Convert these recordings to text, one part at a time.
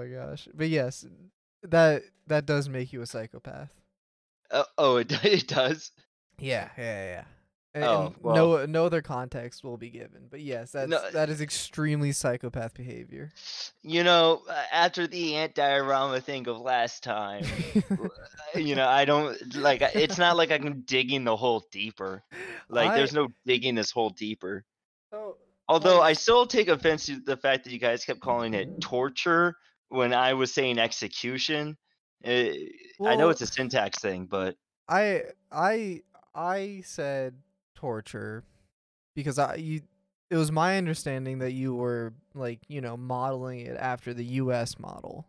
my gosh. But yes, that that does make you a psychopath. Uh, oh, it, it does. Yeah, yeah, yeah. And, Oh, well- no no other context will be given. But yes, that's No, that is extremely psychopath behavior. You know, after the ant diorama thing of last time, you know, I don't like. It's not like I'm digging the hole deeper. Like, I- there's no digging this hole deeper. Although I still take offense to the fact that you guys kept calling it torture when I was saying execution. Eh, I know it's a syntax thing, but I I I said torture because I you it was my understanding that you were like, you know, modeling it after the US model.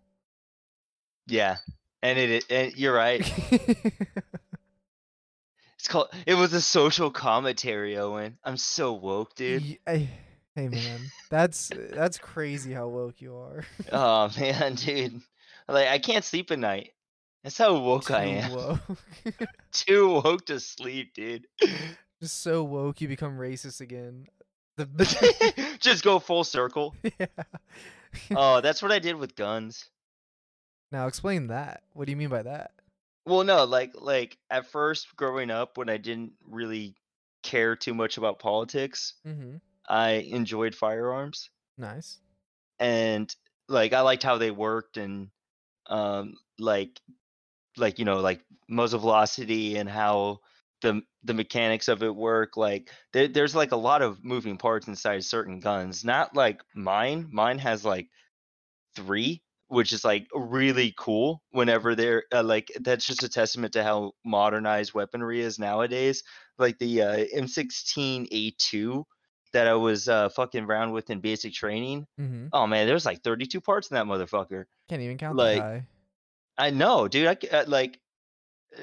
yeah. And it, and you're right. It's called. It was a social commentary, Owen. I'm so woke, dude. Y- I- hey man, that's that's crazy how woke you are. Oh man, dude. Like I can't sleep at night. That's how woke I am. woke. Too woke to sleep, dude. Just so woke you become racist again. The Just go full circle. yeah. Oh, that's what I did with guns. Now explain that. What do you mean by that? Well, no, like like at first growing up when I didn't really care too much about politics, Mm-hmm. I enjoyed firearms Nice. and like I liked how they worked and um like like you know like muzzle velocity and how the the mechanics of it work like there, there's like a lot of moving parts inside certain guns not like mine mine has like three which is like really cool whenever they're uh, like that's just a testament to how modernized weaponry is nowadays like the uh, m16a2 that i was uh fucking around with in basic training Mm-hmm. oh man there's like 32 parts in that motherfucker Can't even count Like. I know, dude. I c- uh, like.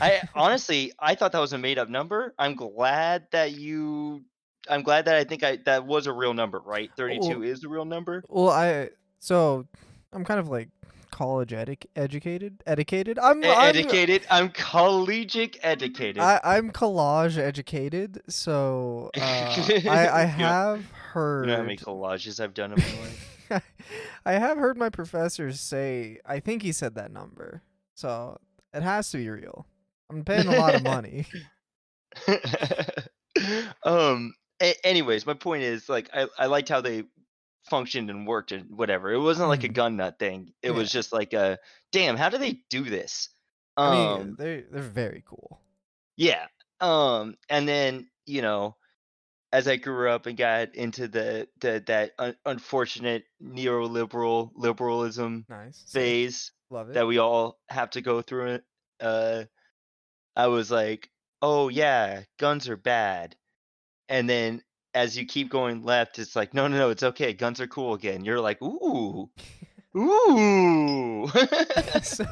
I honestly, I thought that was a made up number. I'm glad that you. I'm glad that I think I that was a real number, right? Thirty-two Well- is a real number. Well, I so I'm kind of like college educated, educated. I'm, E- I'm educated. I'm collegiate educated. I, I'm collage educated, so uh, I I You know- have you heard. know how many collages I've done in my life. I have heard my professor say. I think he said that number, so it has to be real. I'm paying a lot of money. um. A- anyways, my point is like I I liked how they functioned and worked and whatever. It wasn't like a Mhm. gun nut thing. It was just like a damn. How do they do this? I mean, Um. they're they're very cool. Yeah. Um, and then you know, as I grew up and got into the the that un- unfortunate neoliberal liberalism Nice. phase Love it. that we all have to go through, it, uh, I was like, oh yeah, guns are bad. And then as you keep going left, it's like, no, no, no, it's okay. Guns are cool again. You're like, ooh, ooh. so,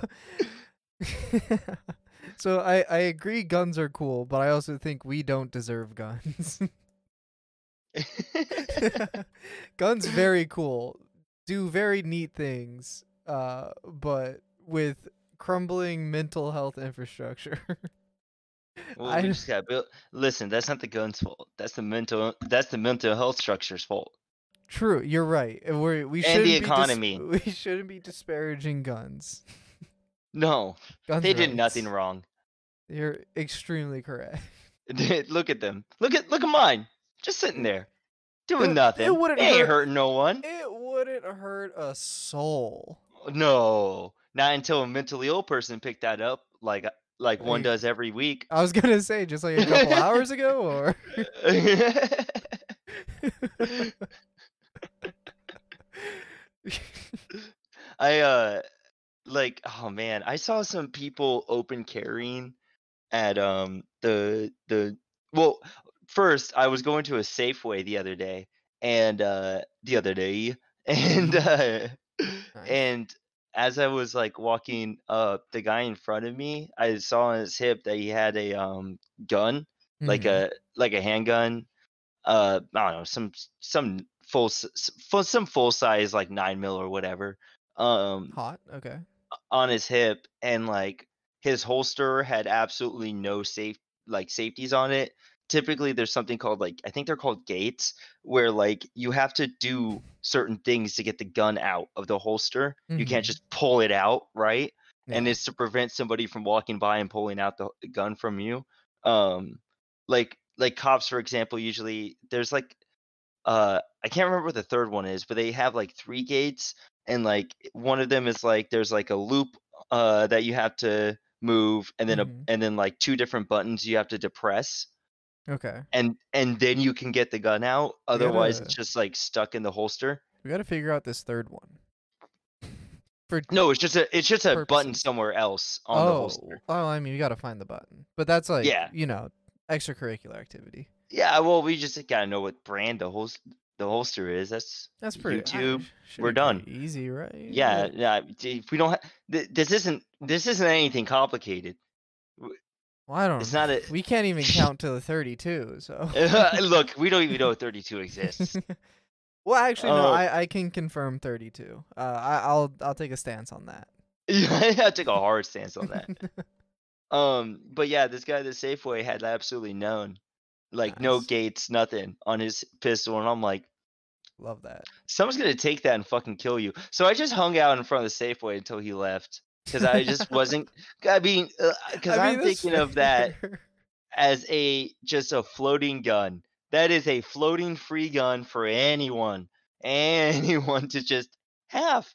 so I I agree guns are cool, but I also think we don't deserve guns. guns very cool. Do very neat things. Uh but with crumbling mental health infrastructure. Well, I we just got built. Listen, that's not the gun's fault. That's the mental. That's the mental health structure's fault. True, you're right. and We're, we And shouldn't the be dis- economy. we shouldn't be disparaging guns. No, Guns they did nothing wrong. You're extremely correct. look at them. Look at look at mine. Just sitting there, doing It- it wouldn't They ain't hurt- hurting no one. It wouldn't hurt a soul. No, not until a mentally ill person picked that up, like like one does every week. I was gonna say just like a couple hours ago, or I uh like oh man, I saw some people open carrying at um the the well first I was going to a Safeway the other day and uh the other day and uh Nice. and as I was like walking up the guy in front of me I saw on his hip that he had a um gun like Mhm. a like a handgun uh i don't know some some full full some full size like nine mil or whatever um hot. Okay. on his hip and like his holster had absolutely no safe like safeties on it typically there's something called like I think they're called gates where like you have to do certain things to get the gun out of the holster. You can't Mhm. just pull it out, right? And it's to prevent somebody from walking by and pulling out the gun from you. Um like like cops for example usually there's like uh I can't remember what the third one is, but they have like three gates and like one of them is like there's like a loop uh that you have to move and then a Mhm. and then like two different buttons you have to depress Okay. and and then you can get the gun out otherwise gotta- it's just like stuck in the holster We got to figure out this third one. For no it's just a it's just a button somewhere else on the oh, holster oh, I mean, you got to find the button, but that's like, Yeah. you know, extracurricular activity. yeah well we just gotta know what brand the holster the holster is that's That's pretty. YouTube, ah, should we're done. Easy, right? yeah yeah d- if we don't ha- th- this isn't this isn't anything complicated Well, I don't. it's not a We can't even count to the thirty-two. So. look we don't even know 32 exists well, actually, no. Oh. I, I can confirm thirty-two. Uh, I, I'll I'll take a stance on that. I take a hard stance on that Um, but yeah, this guy at the Safeway had absolutely none, like no gates, nothing on his pistol, and I'm like, Love that. someone's gonna take that and fucking kill you. So I just hung out in front of the Safeway until he left, because I just wasn't. I mean, because I I'm mean, thinking of that as a just a floating gun. That is a floating free gun for anyone, anyone to just have.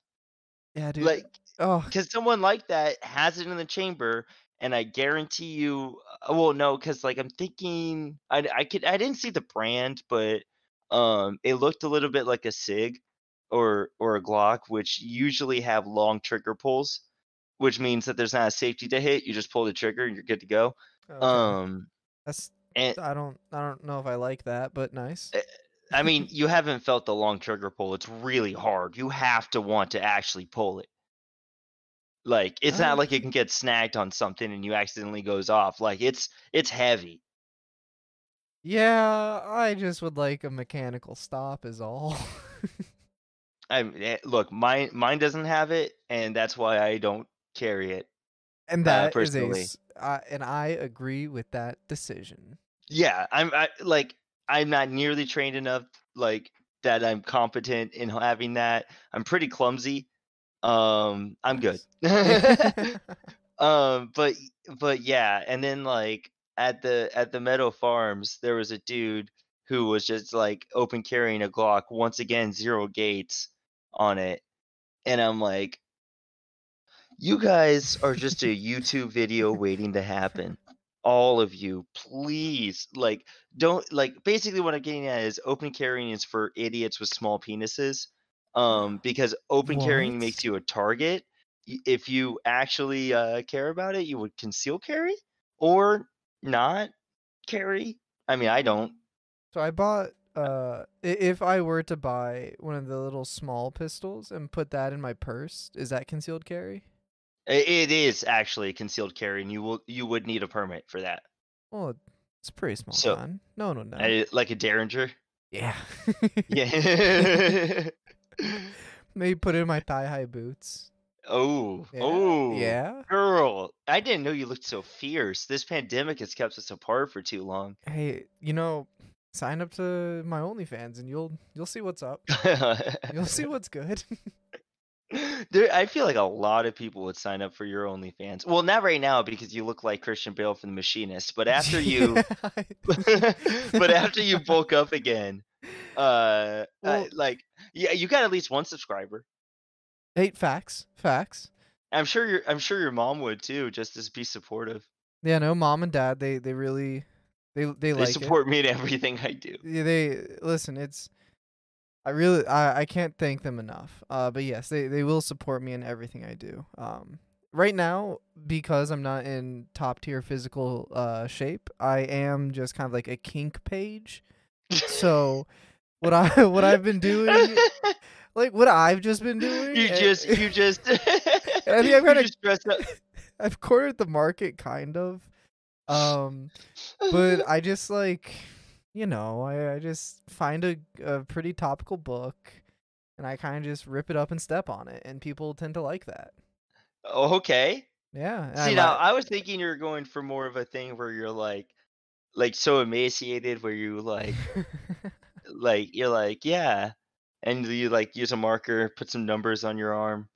Yeah, dude. Like, oh, because someone like that has it in the chamber and i guarantee you uh, well no because like i'm thinking I, I could i didn't see the brand but um it looked a little bit like a sig or or a glock which usually have long trigger pulls which means that there's not a safety to hit you just pull the trigger and you're good to go okay. um that's. and I don't. I don't know if I like that, but nice. Eh, i mean you haven't felt the long trigger pull it's really hard you have to want to actually pull it like it's not like it can get snagged on something and you accidentally goes off like it's it's heavy Yeah, I just would like a mechanical stop, is all. i look mine mine doesn't have it and that's why i don't carry it and Uh, that is a. Uh, and I agree with that decision. yeah i'm I, like i'm not nearly trained enough like that i'm competent in having that. I'm pretty clumsy. Um i'm good. Um but but yeah and then like at the at the meadow farms there was a dude who was just like open carrying a glock once again zero gates on it. And i'm like you guys are just a youtube video waiting to happen all of you please like don't like basically what i'm getting at is open carrying is for idiots with small penises um because open carrying makes you a target if you actually uh, care about it, you would conceal carry or not carry. I mean, I don't. So I bought. Uh, if I were to buy one of the little small pistols and put that in my purse, is that concealed carry? I- It is actually concealed carry, and you will you would need a permit for that, Well, it's a pretty small So, gun. No, no, no. Uh, like a derringer. yeah. Yeah. Maybe put it in my thigh high boots. oh, Yeah. oh, Yeah. girl! I didn't know you looked so fierce. This pandemic has kept us apart for too long. Hey, you know, sign up to my OnlyFans and you'll you'll see what's up. You'll see what's good. There, I feel like a lot of people would sign up for your OnlyFans. Well, not right now because you look like Christian Bale from The Machinist. But after you, but after you bulk up again, uh, Well- uh, like yeah, you got at least one subscriber. Eight facts, facts. I'm sure your I'm sure your mom would too, just to be supportive. Yeah, no, mom and dad, they they really, they they, They like it. support me in everything I do. Yeah, they listen. It's I really I I can't thank them enough. Uh, but yes, they they will support me in everything I do. Um, right now because I'm not in top tier physical uh shape, I am just kind of like a kink page. So what I what I've been doing, like what I've just been doing, you eh, just you just I think I'm you kinda- just dress up. I've cornered the market kind of. Um, but I just like, you know, I, I just find a, a pretty topical book and I kind of just rip it up and step on it, and people tend to like that. Oh, okay. Yeah. See I now, I was thinking you're going for more of a thing where you're like, like so emaciated where you like like you're like yeah, and you like use a marker, put some numbers on your arm,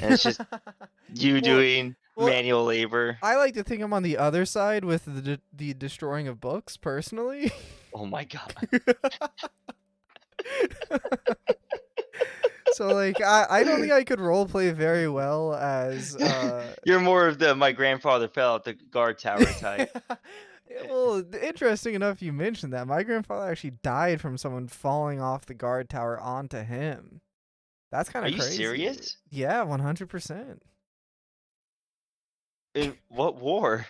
and it's just you Well- doing well, manual labor. I like to think I'm on the other side with the de- the destroying of books personally. Oh my god. so like I, I don't think I could role play very well as uh You're more of the my grandfather fell out the guard tower type. Well, interesting enough you mentioned that. My grandfather actually died from someone falling off the guard tower onto him. That's kind of Are of you crazy. serious? Yeah, one hundred percent. In what war?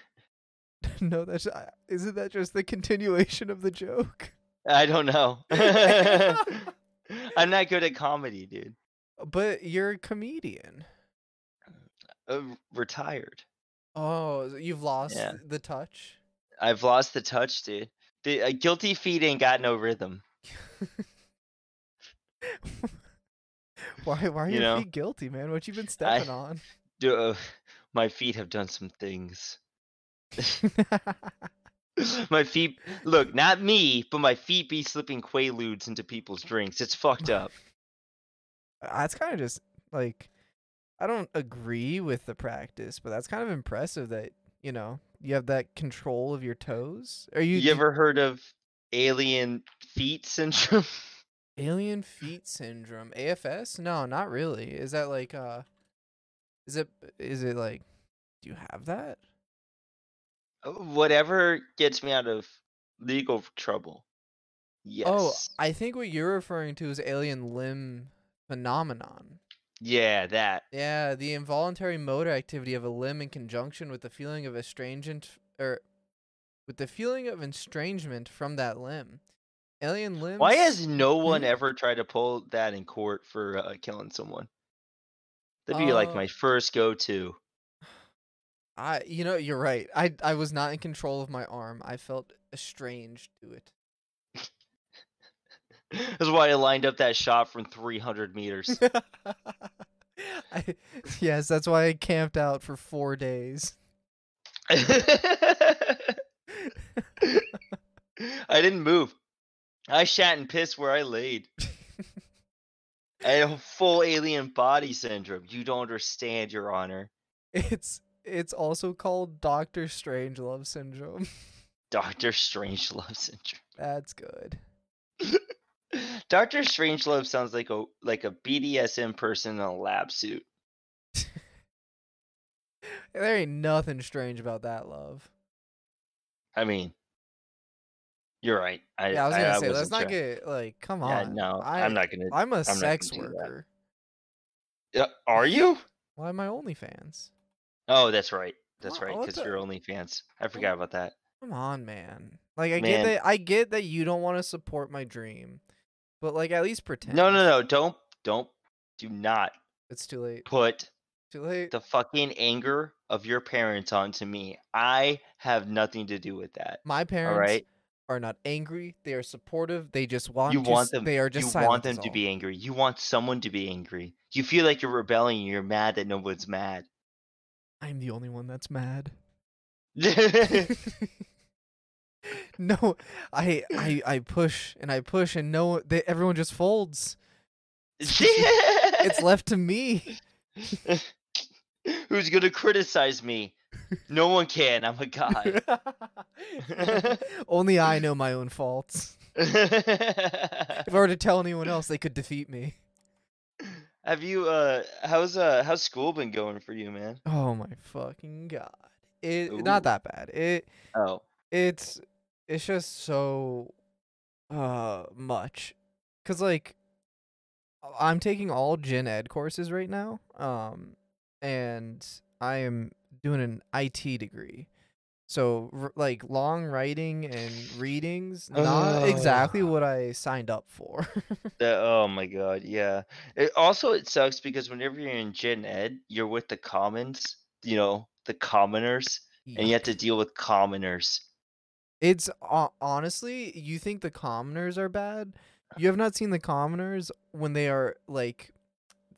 No, that's isn't that just the continuation of the joke? I don't know. I'm not good at comedy, dude. But you're a comedian. Uh, retired. Oh, you've lost Yeah. the touch. I've lost the touch, dude. The uh, guilty feet ain't got no rhythm. why? Why are You you know, feet guilty, man? What you been stepping on? Du- uh, my feet have done some things. my feet look, not me, but my feet be slipping quaaludes into people's drinks. It's fucked up. that's kind of just like I don't agree with the practice, but that's kind of impressive that you know you have that control of your toes. Are you, You, ever heard of alien feet syndrome? alien feet syndrome AFS? No, not really. Is that like uh, is it is it like do you have that? Uh, Whatever gets me out of legal trouble. Yes. Oh, I think what you're referring to is alien limb phenomenon. yeah, that. Yeah, the involuntary motor activity of a limb in conjunction with the feeling of estrangement or with the feeling of estrangement from that limb. Alien limbs. Why has no one ever tried to pull that in court for uh, killing someone? That'd be like Uh, my first go-to. I you know, you're right. I I was not in control of my arm. I felt estranged to it. That's why I lined up that shot from 300 meters. I, yes, that's why I camped out for 4 days. I didn't move. I shat and pissed where I laid. I had a full alien body syndrome. You don't understand, Your Honor. It's it's also called Doctor Strangelove syndrome. Doctor Strangelove syndrome. That's good. Doctor Strangelove sounds like a like a BDSM person in a lab suit. There ain't nothing strange about that love. I mean, you're right. I, Yeah, I was gonna say let's wasn't not trying- get like come Yeah, on. no, I, I'm not gonna. I'm a gonna sex worker. Uh, are you? Why am I OnlyFans? Oh, that's right. That's right. Because you're OnlyFans. I forgot about that. Come on, man. Like I Man. get that I get that you don't want to support my dream, but like at least pretend. No, no, no. Don't, don't, do not It's too late. put Too late. the fucking anger of your parents onto me. I have nothing to do with that. My parents right. are not angry. They are supportive. They just want You to want s- them. They are just you silent want them is to all. be angry. You want someone to be angry. You feel like you're rebelling. and You're mad that no one's mad. I'm the only one that's mad. no, I I I push and I push and no they, everyone just folds. It's left to me. Who's gonna criticize me? No one can. I'm a god. Only I know my own faults. If I were to tell anyone else, they could defeat me. Have you uh how's uh how's school been going for you, man? Oh my fucking god! It Ooh. not that bad. It Oh. it's it's just so uh much because like i'm taking all gen ed courses right now um and i am doing an it degree so r- like long writing and readings not exactly what i signed up for oh my god, yeah. It also it sucks because whenever you're in gen ed, you're with the commons, you know, the commoners, and you have to deal with commoners. It's ho- honestly, you think the commoners are bad? You have not seen the commoners when they are like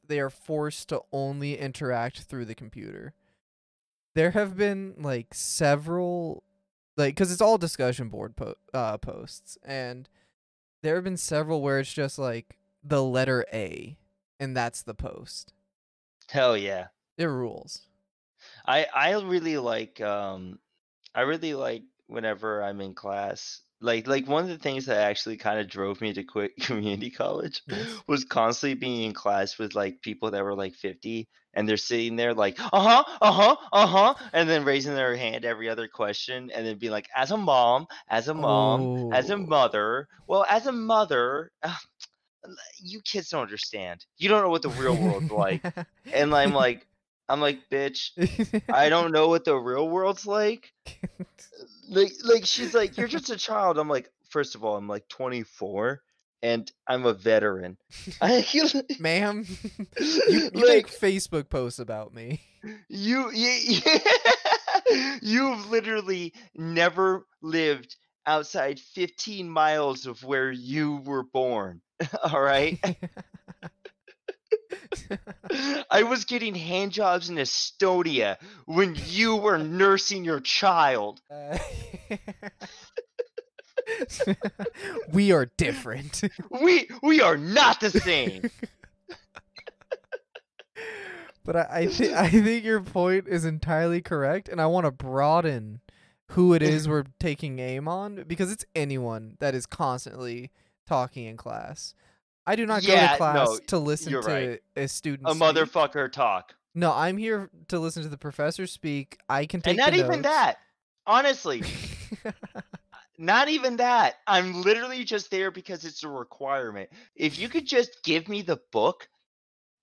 they are forced to only interact through the computer. There have been like several like because it's all discussion board po- uh, posts, and there have been several where it's just like the letter A, and that's the post. Hell yeah. It rules. I I really like um I really like whenever I'm in class. Like like one of the things that actually kind of drove me to quit community college Yes. was constantly being in class with like people that were like 50 and they're sitting there like uh-huh uh-huh uh-huh and then raising their hand every other question and then being like as a mom as a mom as a Oh. mother well as a mother uh, you kids don't understand you don't know what the real world's like and I'm like I'm like bitch I don't know what the real world's like. Like, like she's like, you're just a child. I'm like, first of all, I'm like 24, and I'm a veteran. Ma'am, you, you make Facebook posts about me. you, you, you've literally never lived outside 15 miles of where you were born. All right. I was getting hand jobs in Estonia when you were nursing your child. Uh, we are different. We we are not the same. but I, I think I think your point is entirely correct, and I want to broaden who it is mm-hmm. we're taking aim on because it's anyone that is constantly talking in class. I do not go to class no, to listen to right. a student. A speak. motherfucker talk. No, I'm here to listen to the professor speak. I can take And not even notes. that. Honestly, not even that. I'm literally just there because it's a requirement. If you could just give me the book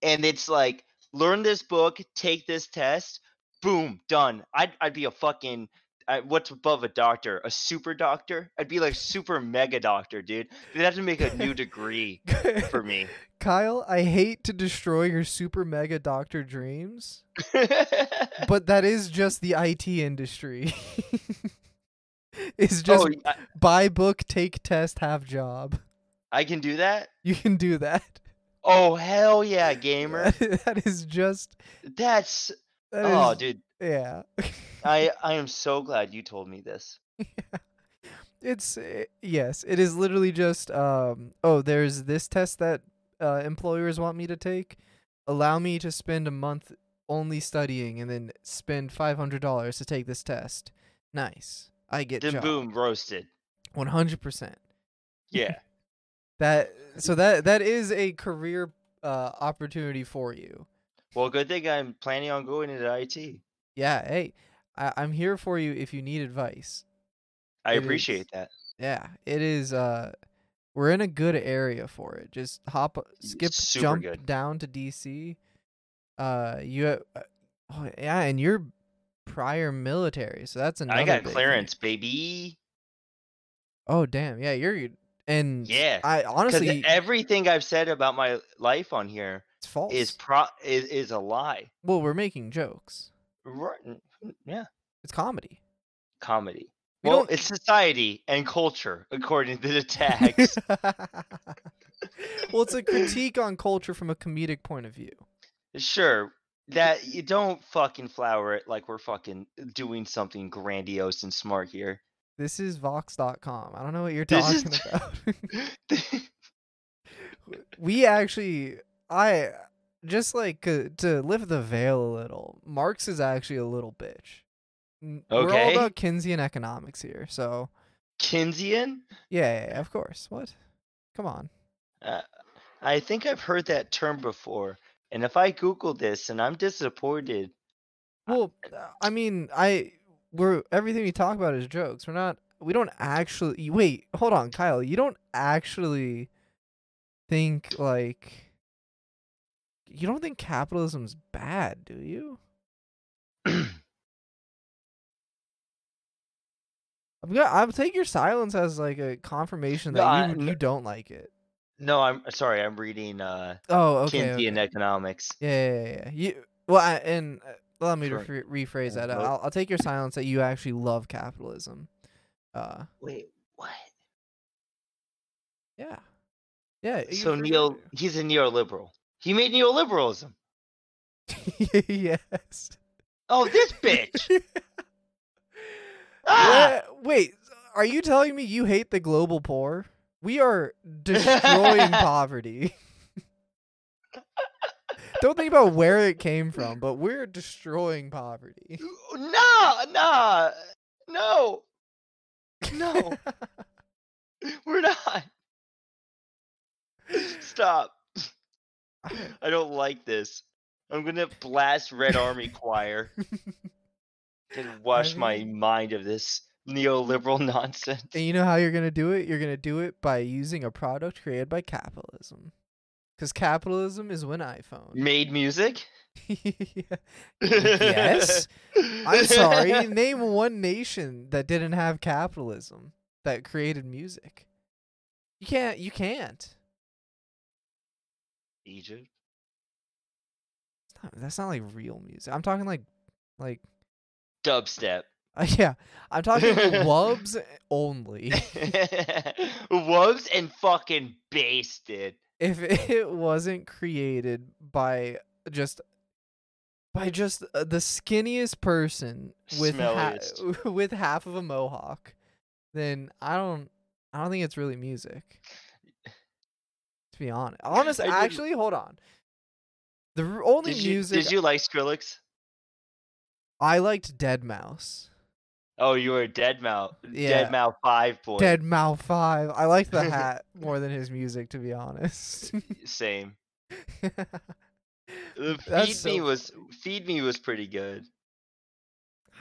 and it's like learn this book, take this test, boom, done. I'd I'd be a fucking I, what's above a doctor? A super doctor? I'd be like super mega doctor, dude. They'd have to make a new degree for me. Kyle, I hate to destroy your super mega doctor dreams, but that is just the IT industry. it's just oh, I, buy book, take test, have job. I can do that. You can do that. Oh hell yeah, gamer. that is just. That's that oh, is- dude. Yeah. I I am so glad you told me this. it's uh, yes, it is literally just um oh, there's this test that uh, employers want me to take. Allow me to spend a month only studying and then spend $500 to take this test. Nice. I get Then job. boom, roasted. 100%. Yeah. That so that that is a career uh opportunity for you. Well, good thing I'm planning on going into IT. Yeah, hey, I, I'm here for you if you need advice. I It is. appreciate that. Yeah, it is. Uh, we're in a good area for it. Just hop, skip, super jump good. down to DC. Uh, you, uh, oh yeah, and you're prior military, so that's another. I got big thing. clearance, baby. Oh damn, yeah, you're, and Yeah. I honestly, everything I've said about my life on here it's false. is pro is, is a lie. well, we're making jokes. Right. Yeah. It's comedy. Comedy. We well, don't- it's society and culture, according to the tags. well, it's a critique on culture from a comedic point of view. sure. That you don't fucking flower it like we're fucking doing something grandiose and smart here. This is Vox.com. I don't know what you're This is- talking about. we actually i just like uh, to lift the veil a little marx is actually a little bitch N- we're all about keynesian economics here so Keynesian? yeah, yeah, yeah, of course what come on Uh, I think I've heard that term before. And if I Google this and I'm disappointed, well uh, i mean i we're everything we talk about is jokes we're not we don't actually wait hold on kyle you don't actually think like you don't think capitalism's bad do you I'm gonna I'll take your silence as like a confirmation that I- you no- you don't like it. No, I'm sorry, I'm reading uh, Oh, okay. Keynesian okay. economics. Yeah, yeah, yeah. You well, I, and uh, allow me to rephrase that. I'll, I'll take your silence that you actually love capitalism. Uh, Wait, what? yeah, yeah. So neo, he's a neoliberal. He made neoliberalism. yes. Oh, this bitch. Ah! Wait, are you telling me you hate the global poor? We are destroying poverty. Don't think about where it came from, but we're destroying poverty. No, no, no, no. We're not. Stop. I don't like this. I'm gonna blast Red Army Choir and wash my mind of this neoliberal nonsense. And you know how you're gonna do it? You're gonna do it by using a product created by capitalism. Because capitalism is when iPhone. Made music? Yes. I'm sorry. Name one nation that didn't have capitalism that created music. You can't. You can't. Egypt. Not- that's not like real music. I'm talking like, like, Dubstep. Uh, yeah. I'm talking wubs only. Wubs and fucking basted. if it wasn't created by just by just uh, the skinniest person with ha- with half of a mohawk, then I don't I don't think it's really music. To be honest, honest, I didn't- actually, hold on. The only Did you, music did you like Skrillex? I liked Dead Mouse. Oh, you were a Dead Mouse. Yeah. Dead Mouse 5 boy. Dead Mouse Five. I like the hat more than his music, to be honest. Same. Uh, Feed so Me was Feed Me was pretty good.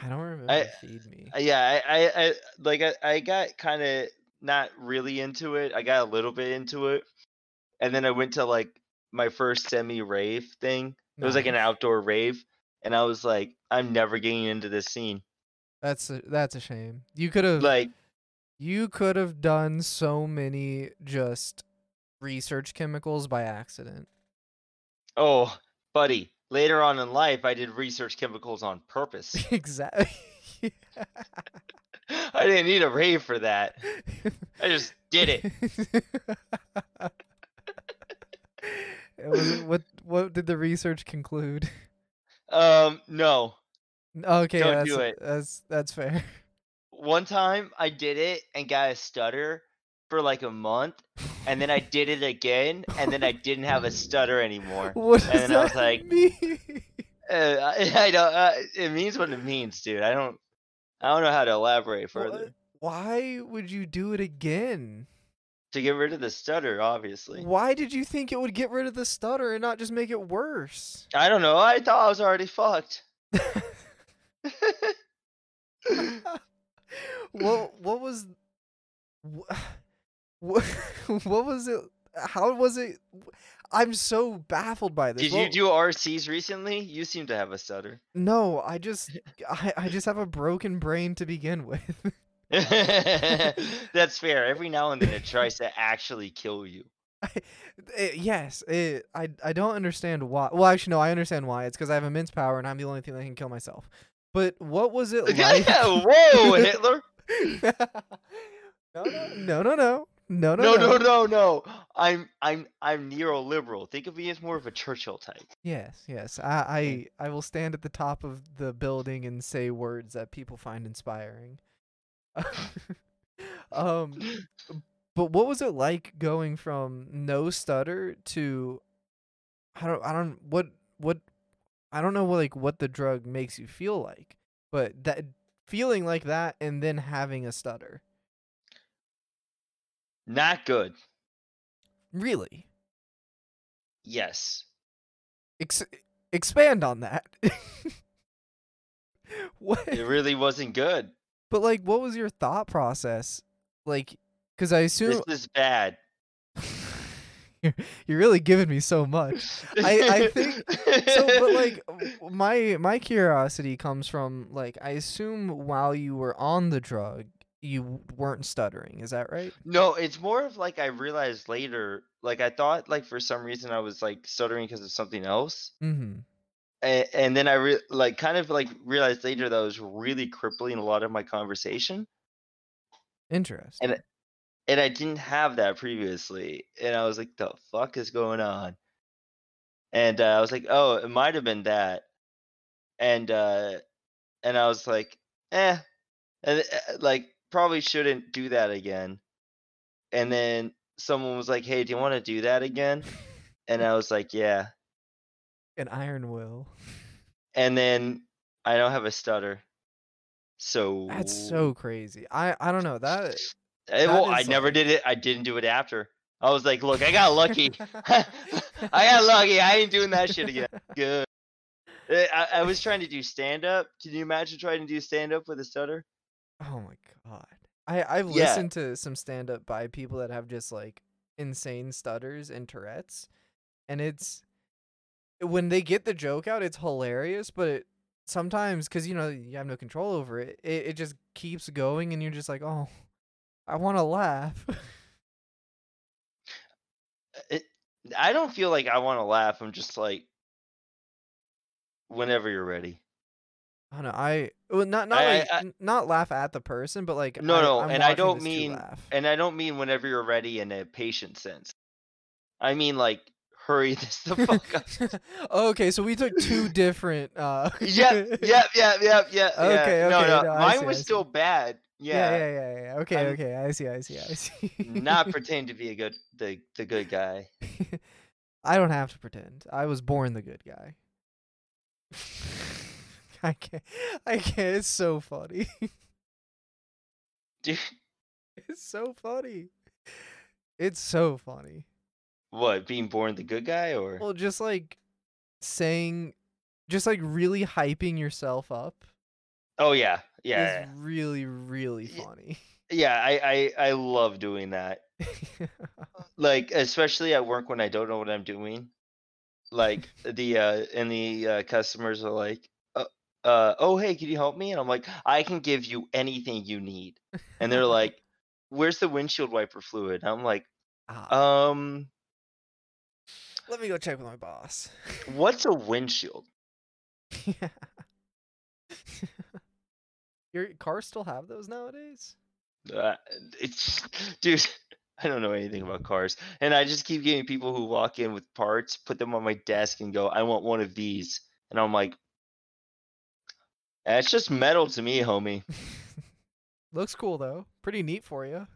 I don't remember. I- Feed me. Uh, Yeah, I, I, I like I, I got kind of not really into it. I got a little bit into it, and then I went to like my first semi rave thing. It was like an outdoor rave, and I was like, I'm never getting into this scene. That's a, that's a shame. You could have Like, you could have done so many just research chemicals by accident. oh, buddy, later on in life, I did research chemicals on purpose. exactly. I didn't need a rave for that. I just did it. It what what did the research conclude? Um, no. Okay, Don't that's do it. that's that's fair. One time I did it and got a stutter for like a month, and then I did it again, and then I didn't have a stutter anymore. What does And then I was that like, mean? Uh, I, I don't. Uh, it means what it means, dude. I don't. I don't know how to elaborate further. What? Why would you do it again? To get rid of the stutter, obviously. Why did you think it would get rid of the stutter and not just make it worse? I don't know. I thought I was already fucked. What what was what, what was it how was it i'm so baffled by this Did What- you do RCs recently? You seem to have a stutter. no i just I, I just have a broken brain to begin with That's fair. Every now and then it tries to actually kill you. Eh, yes it, i i don't understand why well actually no i understand why it's because i have immense power and i'm the only thing that can kill myself but what was it like Yeah, Whoa, Hitler! no no no no no no No, no, no, no. I'm, I'm, I'm neoliberal. Think of me as more of a Churchill type. Yes, yes. I, I I will stand at the top of the building and say words that people find inspiring. um but what was it like going from no stutter to I don't I don't what what I don't know what like what the drug makes you feel like, but that feeling like that and then having a stutter. Not good. Really? Yes. Ex- expand on that. what It really wasn't good. But like, what was your thought process? Like, because I assume This is bad. you're, you're really giving me so much. I- I think- So, but like, my my curiosity comes from like, I assume while you were on the drug, you weren't stuttering. Is that right? No, it's more of like I realized later. Like I thought, like for some reason I was like stuttering because of something else, Mm-hmm. and, and then I re- like kind of like realized later that I was really crippling a lot of my conversation, Interesting. and I didn't have that previously, and I was like, "The fuck is going on?" And uh, I was like, "Oh, it might have been that," and uh, and I was like, "Eh, and uh, like probably shouldn't do that again. And then someone was like, "Hey, do you want to do that again?" And I was like, "Yeah." An iron will. And then I don't have a stutter. So That's so crazy. I I don't know that. Eh, well, I never did it. I didn't do it after. I was like, "Look, I got lucky. I got lucky. I ain't doing that shit again." Good. Eh, I, I was trying to do stand up. Can you imagine trying to do stand up with a stutter? Oh my god. I I've Yeah. listened to some stand up by people that have just like insane stutters and Tourette's and it's when they get the joke out it's hilarious but it sometimes cuz you know you have no control over it, it it just keeps going and you're just like, "Oh, I want to laugh." It, I don't feel like I want to laugh. I'm just like, whenever you're ready. I don't know. I well, not not I- like I- not laugh at the person, but like No, I, no, I'm and I don't mean- And I don't mean whenever you're ready in a patient sense. I mean like hurry this the fuck up. okay, so we took two different. Uh, yep, yep, yep, yep, yep. Okay, yeah. No, okay, no, no, I mine see, was still bad. Yeah, Yeah. yeah, yeah, yeah. Okay, I'm okay. I see, I see, I see. Not pretend to be a good the the good guy. I don't have to pretend. I was born the good guy. I can't. I can't. It's so funny. Dude, it's so funny. It's so funny. what, being born the good guy or Well, just like saying, just like really hyping yourself up Oh yeah. Yeah. is really, really funny. Yeah, I, I I love doing that. like especially at work when I don't know what I'm doing. Like the uh and the uh, customers are like, uh, uh, oh hey, can you help me? And I'm like, I can give you anything you need. And they're like, where's the windshield wiper fluid? And I'm like, Ah, um, let me go check with my boss. what's a windshield? Yeah. Your cars still have those nowadays? Uh, it's dude. I don't know anything about cars, and I just keep getting people who walk in with parts, put them on my desk, and go, "I want one of these," and I'm like, "That's just metal to me, homie." Looks cool though. Pretty neat for you.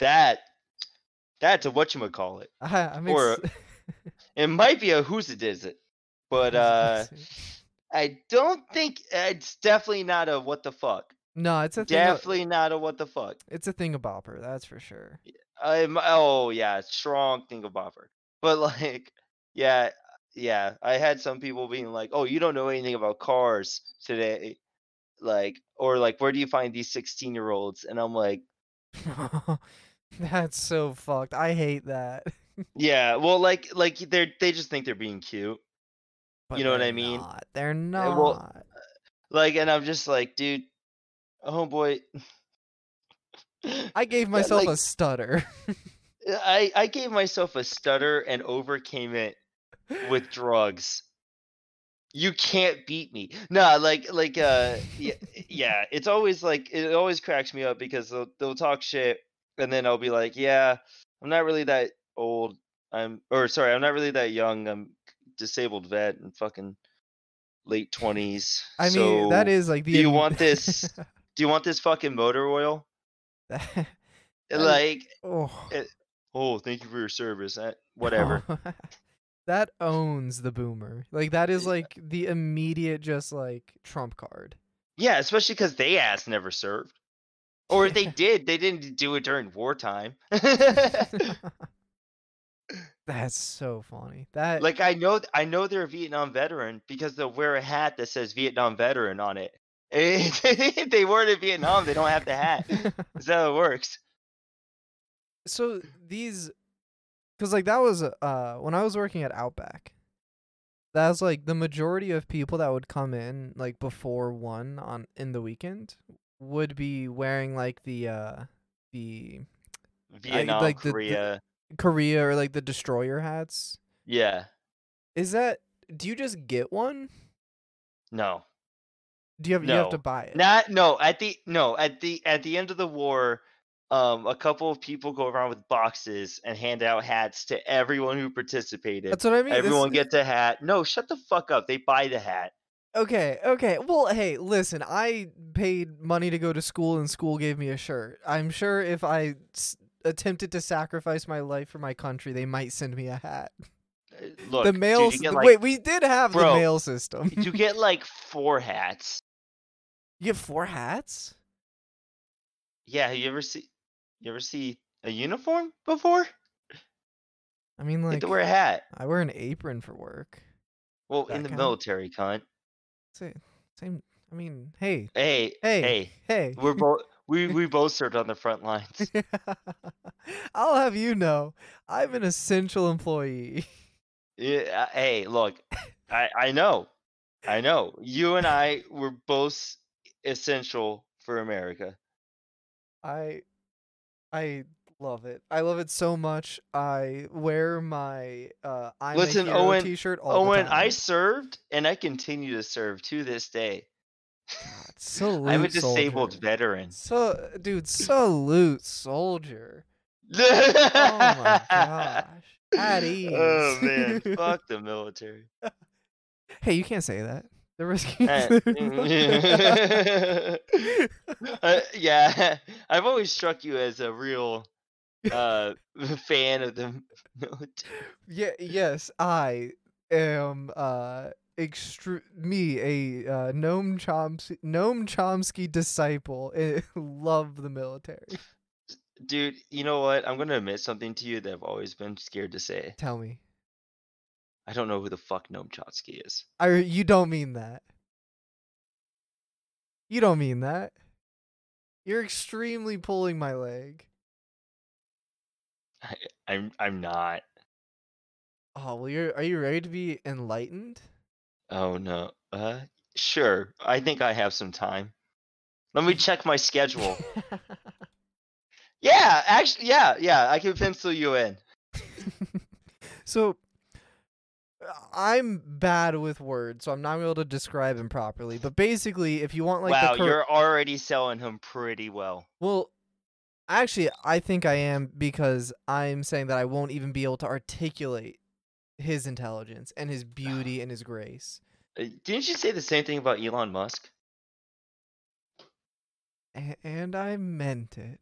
that that's a what you call it. I, I'm Or It might be a who's it is it, but uh, I don't think eh, it's definitely not a what the fuck. no, it's a thing. Of, Definitely not a what the fuck. it's a thing of bopper. That's for sure. I'm oh yeah, strong thingamabobber. But like, yeah, yeah. I had some people being like, "Oh, you don't know anything about cars today," like, or like, "Where do you find these sixteen-year-olds?" And I'm like, That's so fucked. I hate that. "Yeah, well, like, like they're they just think they're being cute, But You know what I mean? Not. They're eh, well, not. like," and I'm just like, "Dude, oh boy." I gave myself like- a stutter. Eh, I I gave myself a stutter and overcame it with drugs. You can't beat me. Nah, like like uh yeah, eh, yeah, it's always like it always cracks me up because they'll they'll talk shit and then I'll be like, "Yeah, I'm not really that old. I'm or sorry, I'm not really that young. I'm disabled vet and fucking late 20s." I mean, that so is like the. do you want this- Do you want this fucking motor oil? Is- Like, oh. "Oh, thank you for your service." eh, Whatever. that owns the boomer. Like that is like the immediate just like trump card. Yeah, especially because they ass never served. Or if they did, they didn't do it during wartime. That's so funny. That like I know, I know they're a Vietnam veteran because they'll wear a hat that says Vietnam veteran on it. if they weren't in Vietnam, they don't have the hat. That's how it works. so these because like that was uh when i was working at outback that was like the majority of people that would come in like before one on in the weekend would be wearing like the uh the Vietnam, like the- the- Korea. or like the destroyer hats yeah. is that do you just get one No. do you have you have to buy it Not no. At the no at the at the end of the war, um, a couple of people go around with boxes and hand out hats to everyone who participated. that's what i mean This- Everyone gets a hat. No, shut the fuck up. They buy the hat. Okay, okay. Well, hey, listen, I paid money to go to school and school gave me a shirt. I'm sure if I s- attempted to sacrifice my life for my country, they might send me a hat. Uh, Look, the mail get, like, Wait, we did have Bro, the mail system. you get like four hats. You get four hats? Yeah, you ever see you ever see a uniform before? I mean You have like to wear a hat. I wear an apron for work. Well, in the count? military, cunt. Same, same I mean, hey, Hey, hey, hey, hey. we're both we we both served on the front lines. I'll have you know, I'm an essential employee. Yeah, hey, look, I I know, I know. You and I were both essential for America. I I love it. I love it so much. I wear my uh I'm Listen, a hero Owen- t-shirt all the time. Owen, time. I served and I continue to serve to this day. God, salute I'm a disabled soldier. veteran. So dude, salute soldier. oh my gosh. At ease. Oh man, fuck the military. hey, you can't say that. They're risking Eh, their mm, lives. Uh, yeah, I've always struck you as a real uh fan of the military. Yeah, yes, I am uh extre- me a uh, Noam Chomsky Noam Chomsky disciple. love the military. Dude, you know what? I'm gonna admit something to you that I've always been scared to say. Tell me. I don't know who the fuck Noam Chomsky is. I you don't mean that. You don't mean that. You're extremely pulling my leg. I, I'm I'm not. Oh, well you're are you ready to be enlightened? Oh no. Uh, sure. I think I have some time. Let me check my schedule. Yeah, actually, yeah, yeah. I can pencil you in. so uh, I'm bad with words, so I'm not able to describe him properly. But basically, if you want like wow, the cor- you're already selling him pretty well. well, actually, I think I am because I'm saying that I won't even be able to articulate his intelligence and his beauty and his grace. Uh, Didn't you say the same thing about Elon Musk? A- and I meant it.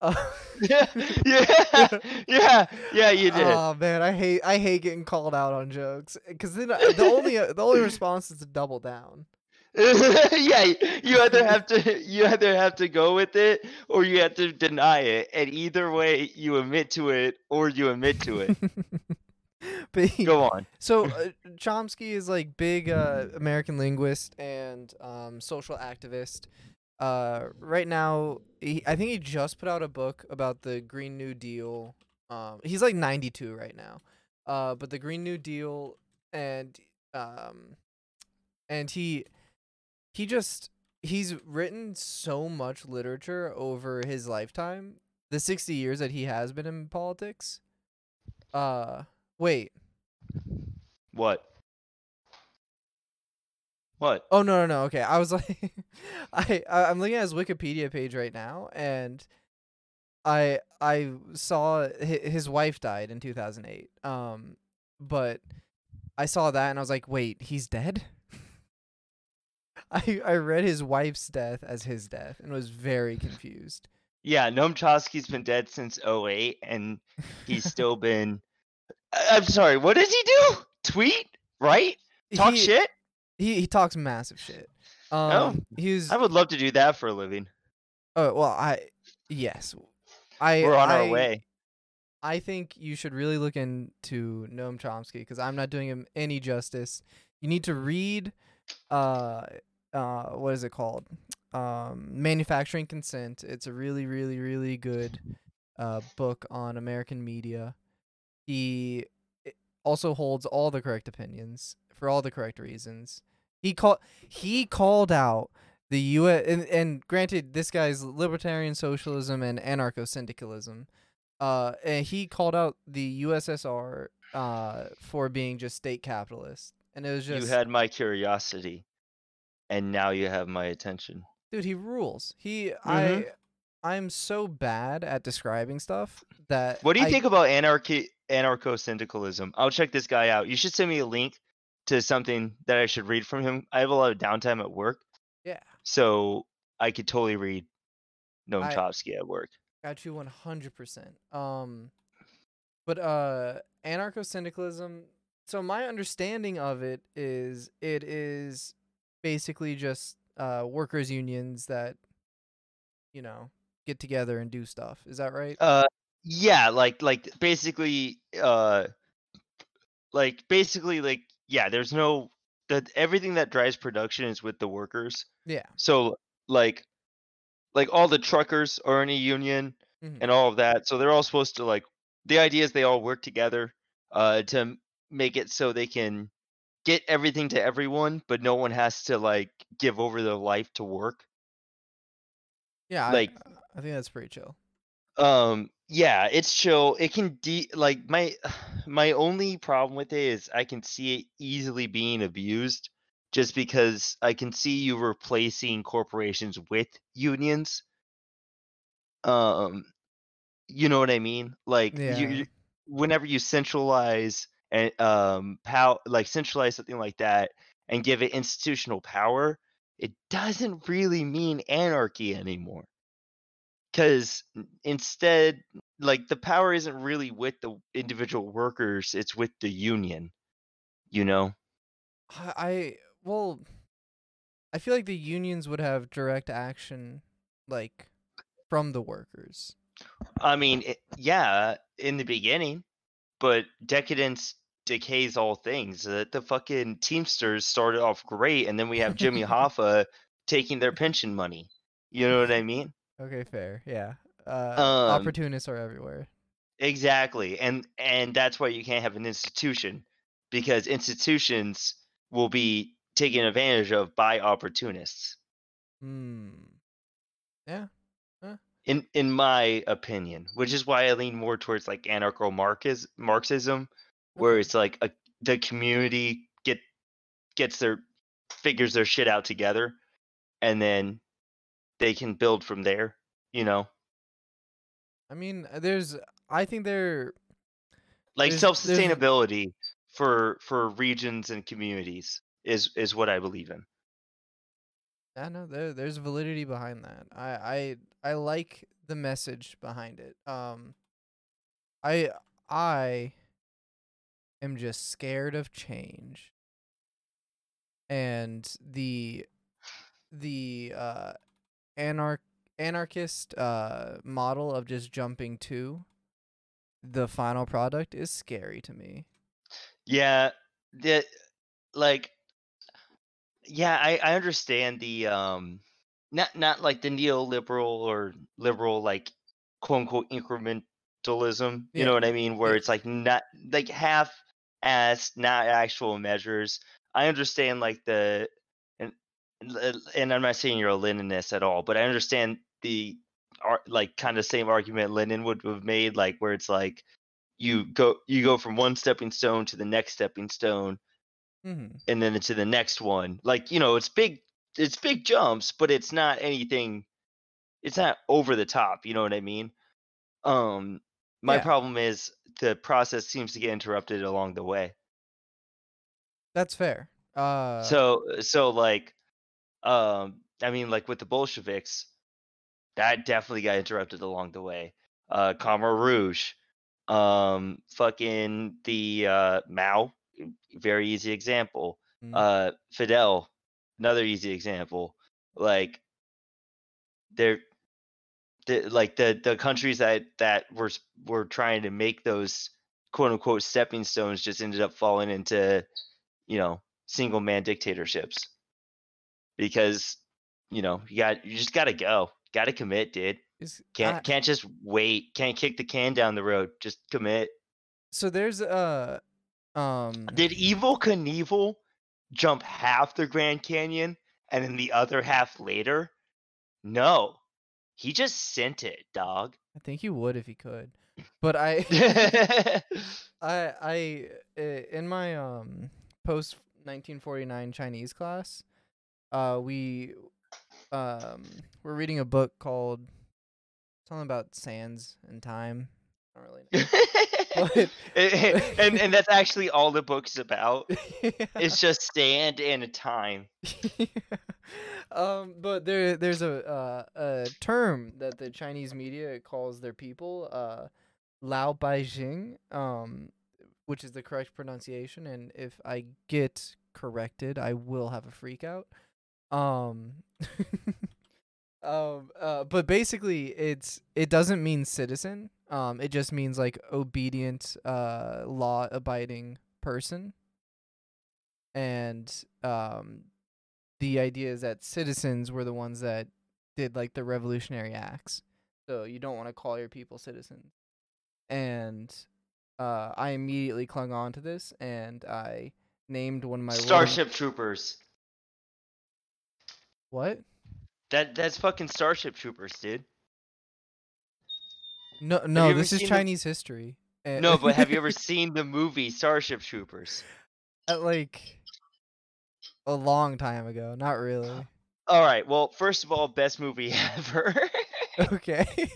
Uh, yeah, yeah, yeah, yeah. You did. Oh man, I hate I hate getting called out on jokes because then I- the only uh, the only response is to double down. yeah, you either have to you either have to go with it or you have to deny it, and either way, you admit to it or you admit to it. but he- Go on. so uh, Chomsky is like big uh, American linguist and um, social activist. Uh, right now, he, I think he just put out a book about the Green New Deal. Um, he's like 92 right now. Uh, but the Green New Deal and um, and he he just he's written so much literature over his lifetime, the 60 years that he has been in politics. Uh, wait. What? What? Oh no no no. Okay, I was like, I I'm looking at his Wikipedia page right now, and I I saw his wife died in 2008. Um, but I saw that and I was like, wait, he's dead. I I read his wife's death as his death and was very confused. Yeah, Noam Chomsky's been dead since 08, and he's still been. I'm sorry. What does he do? Tweet? Right? Talk he, shit? He he talks massive shit. Um, he was. I would love to do that for a living. Oh well, I yes, I We're on I, our way. I think you should really look into Noam Chomsky because I'm not doing him any justice. You need to read, uh, uh, what is it called? Um, Manufacturing Consent. It's a really, really, really good, uh, book on American media. He also holds all the correct opinions for all the correct reasons. He called he called out the U. S. And, and granted, this guy's libertarian socialism and anarcho syndicalism uh, and he called out the USSR uh for being just state capitalist, and it was just You had my curiosity, and now you have my attention. dude, he rules. He Mhm. I I'm so bad at describing stuff that What do you I- think about anarchy, anarcho syndicalism? I'll check this guy out. You should send me a link to something that I should read from him. I have a lot of downtime at work, Yeah. so I could totally read Noam I- Chomsky at work. Got you one hundred percent. Um, but uh, anarcho syndicalism. So my understanding of it is it is basically just uh workers unions that, you know, get together and do stuff. Is that right? Uh, yeah, like like basically, uh, like basically like yeah. There's no that everything that drives production is with the workers. yeah. So like like all the truckers are in a union Mhm. and all of that. So they're all supposed to like the idea is they all work together uh to make it so they can get everything to everyone, but no one has to like give over their life to work. Yeah. like- I, I think that's pretty chill. Um yeah, it's chill. It can de like my my only problem with it is I can see it easily being abused just because I can see you replacing corporations with unions. Um you know what I mean? Like you, Yeah. you whenever you centralize and um pow like centralize something like that and give it institutional power, it doesn't really mean anarchy anymore because instead like the power isn't really with the individual workers it's with the union you know? I, well, I feel like the unions would have direct action, like, from the workers. i mean it, yeah in the beginning but decadence decays all things. The, the fucking teamsters started off great and then we have jimmy hoffa taking their pension money you know what i mean Okay, fair. Yeah. Uh, Um, opportunists are everywhere. Exactly. And and that's why you can't have an institution because institutions will be taken advantage of by opportunists. Hmm. Yeah. In in my opinion, which is why I lean more towards like anarcho Marxis Marxism where it's like a, the community get gets their figures their shit out together and then they can build from there, you know. I mean, uh, there's. I think there. Like There's- self there's- sustainability for for regions and communities is is what I believe in. I know there. There's validity behind that. I. I. I like the message behind it. Um. I. I. Am just scared of change. And the. The uh, anarch anarchist uh model of just jumping to the final product is scary to me. Yeah, the like yeah, I I understand the um not not like the neoliberal or liberal like quote unquote incrementalism, you Yeah, know what I mean, where yeah. it's like not like half as not actual measures. I understand like the and and I'm not saying you're a Leninist at all, but I understand the like kind of same argument Lenin would have made, like where it's like you go you go from one stepping stone to the next stepping stone Mm-hmm. and then to the next one like you know it's big it's big jumps but it's not anything it's not over the top you know what i mean um my Yeah. problem is the process seems to get interrupted along the way That's fair. Uh. so so like um i mean like with the bolsheviks that definitely got interrupted along the way uh Khmer rouge um fucking the uh mao very easy example mm, uh fidel another easy example like they're the, like the the countries that that were were trying to make those quote unquote stepping stones just ended up falling into you know single man dictatorships because you know you got you just got to go got to commit dude is- can't I- can't just wait can't kick the can down the road just commit so there's uh um Did Evel Knievel jump half the Grand Canyon and then the other half later? No. He just sent it, dog. I think he would if he could. But I I I uh, in my um post 1949 Chinese class, uh we um we're reading a book called something about sands and time. I don't really know. And and that's actually all the book's about. It's just sand and a time. um, but there there's a uh, a term that the Chinese media calls their people uh, laobaixing, um, which is the correct pronunciation. And if I get corrected, I will have a freak out. Um, um, uh, but basically, it's it doesn't mean citizen. Um, it just means like obedient, uh, law abiding person. And um, the idea is that citizens were the ones that did like the revolutionary acts. So you don't want to call your people citizens. And uh, I immediately clung on to this, and I named one of my Starship Troopers. What? That that's fucking Starship Troopers, dude. No, no, this is seen the- Chinese history. No, but have you ever seen the movie Starship Troopers? Uh, like a long time ago? Not really. All right. Well, first of all, best movie ever. Okay.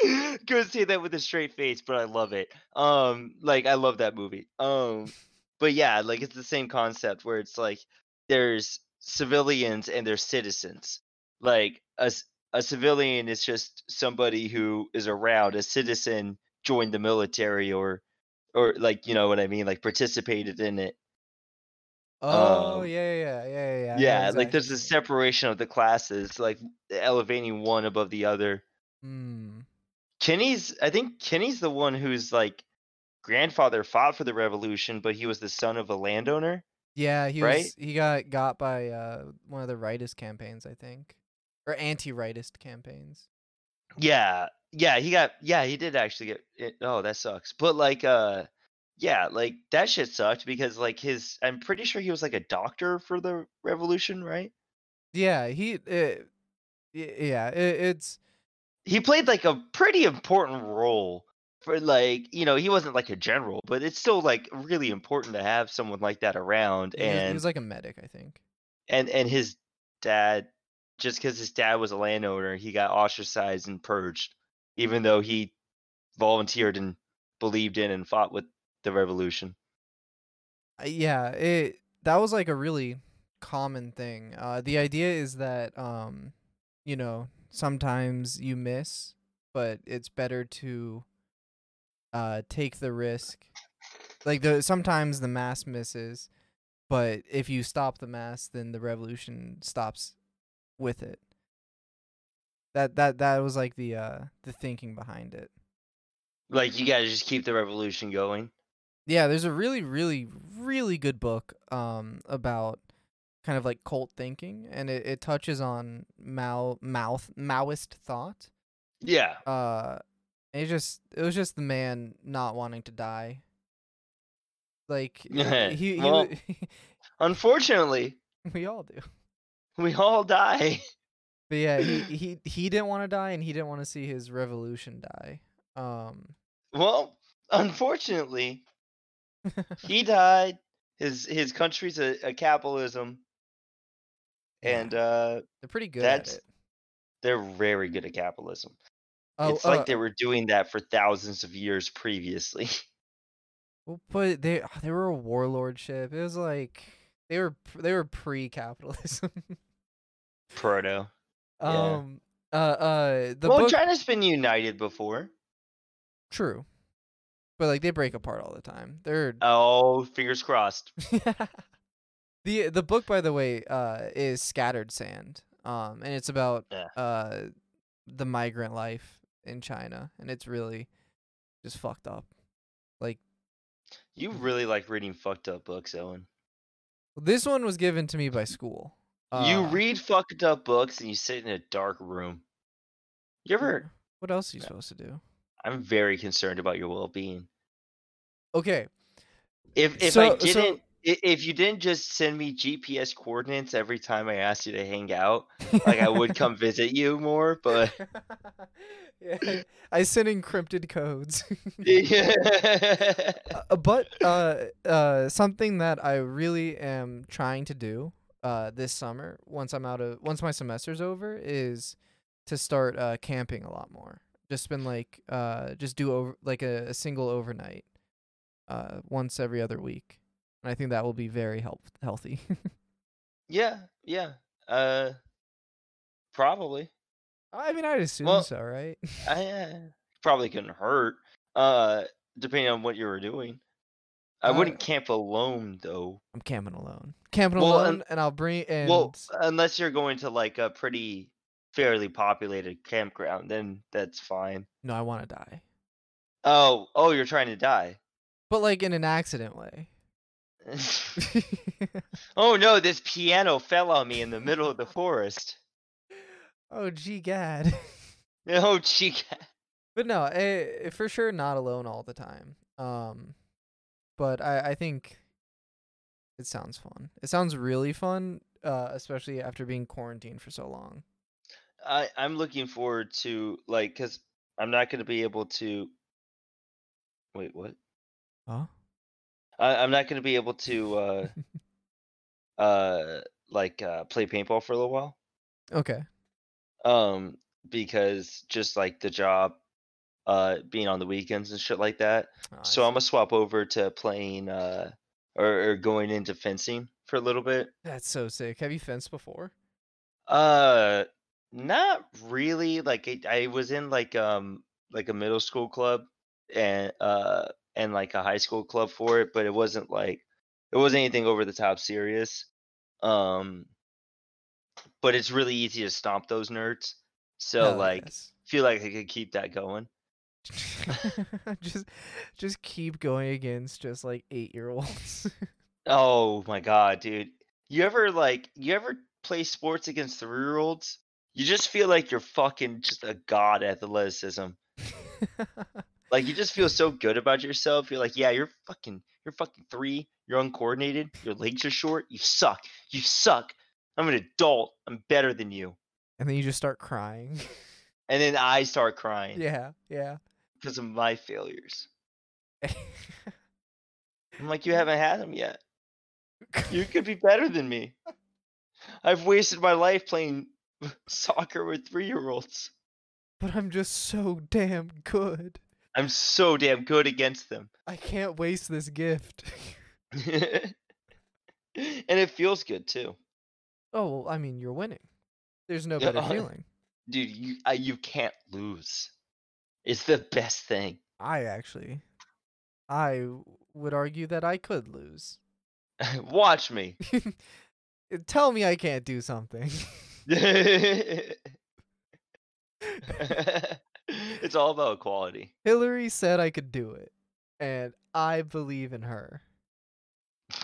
Couldn't say that with a straight face, but I love it. Um, like I love that movie. Um, but yeah, like it's the same concept where it's like there's civilians and their citizens. Like a, a civilian is just somebody who is around. A citizen joined the military or or like you know what I mean, like participated in it. Oh Um, yeah, yeah, yeah, yeah, yeah. Know like there's a separation of the classes, like elevating one above the other. Hmm. Kenny's I think Kenny's the one who's like grandfather fought for the revolution, but he was the son of a landowner. Yeah, he Right? was. He got got by uh one of the rightist campaigns, I think, or anti-rightist campaigns. Yeah, yeah, he got yeah, he did actually get it. Oh, that sucks. But like uh yeah, like that shit sucked because like his I'm pretty sure he was like a doctor for the revolution, right? Yeah, he. It, yeah, it, it's He played like a pretty important role for like, you know, he wasn't like a general, but it's still like really important to have someone like that around he was, he and was like a medic, I think. and and his dad just because his dad was a landowner he got ostracized and purged even though he volunteered and believed in and fought with the revolution Uh, yeah, it that was like a really common thing. Uh, the idea is that um, you know, sometimes you miss, but it's better to uh take the risk. Like the sometimes the mass misses, but if you stop the mass, then the revolution stops with it. That that that was like the uh the thinking behind it. like you gotta just keep the revolution going Yeah, there's a really, really, really good book um about kind of like cult thinking, and it, it touches on Mao mouth Maoist thought. yeah Uh, it just it was just the man not wanting to die. Like he he, Well- unfortunately we all do. we all die But yeah, he he he didn't want to die, and he didn't want to see his revolution die. Um, well unfortunately he died his his country's a, a capitalism and yeah, uh they're pretty good that's- at it. they're very good at capitalism Oh, it's like uh, they were doing that for thousands of years previously Well, but they they were a warlordship. It was like they were they were pre-capitalism. proto Yeah. um uh uh the well, book China's been united before. true. But like they break apart all the time. They're Oh, fingers crossed. the the book by the way uh is Scattered Sand. Um and it's about Yeah. uh the migrant life in China and it's really just fucked up. Like You really like reading fucked up books, Owen. this one was given to me by school. you Uh, read fucked up books and you sit in a dark room. You ever? What else are you Yeah. supposed to do? I'm very concerned about your well-being. Okay. If if So- I didn't, i if you didn't just send me GPS coordinates every time I asked you to hang out, like I would come visit you more. But yeah, I sent encrypted codes. yeah, Uh, but uh, uh, something that I really am trying to do uh, this summer, once I'm out of once my semester's over, is to start uh, camping a lot more. Just spend like uh just do over like a, a single overnight uh once every other week. And I think that will be very help healthy. Yeah, yeah. Uh, probably. I mean, I'd assume Well, so, right? I uh, probably couldn't hurt. Uh, depending on what you were doing. I Uh, wouldn't camp alone though. I'm camping alone. Camping Well, alone, un- and I'll bring and Well, unless you're going to like a pretty fairly populated campground, then that's fine. no, I want to die, Oh, oh, you're trying to die. but like in an accident way. oh no, this piano fell on me in the middle of the forest. oh gee, gad. Oh, gee. God. But no, eh, for sure not alone all the time. Um, but I I think it sounds fun. It sounds really fun, uh, especially after being quarantined for so long. I I'm looking forward to like cuz I'm not going to be able to Wait, what? Huh? I I'm not going to be able to uh uh like uh play paintball for a little while. Okay. Um because just like the job uh being on the weekends and shit like that. Oh, So I'm gonna swap over to playing uh or, or going into fencing for a little bit. That's so sick. Have you fenced before? Uh not really. Like I, I was in like um like a middle school club and uh and like a high school club for it, but it wasn't like it wasn't anything over the top serious. Um but it's really easy to stomp those nerds. So Hell like yes. feel like I could keep that going. just just keep going against just like eight year olds. Oh my god, dude. You ever like you ever play sports against three year olds? You just feel like you're fucking just a god at athleticism. Like you just feel so good about yourself. You're like, yeah, you're fucking you're fucking three, you're uncoordinated, your legs are short, you suck. You suck. I'm an adult. I'm better than you. and then you just start crying. And then I start crying yeah, yeah. because of my failures. I'm like, you haven't had them yet. You could be better than me. I've wasted my life playing soccer with three year olds. but I'm just so damn good. I'm so damn good against them. I can't waste this gift. and it feels good too. oh, well, I mean, you're winning. There's no better uh, feeling. Dude, you I, you can't lose. It's the best thing. I actually, I would argue that I could lose. Watch me. Tell me I can't do something. It's all about equality. Hillary said I could do it, and I believe in her.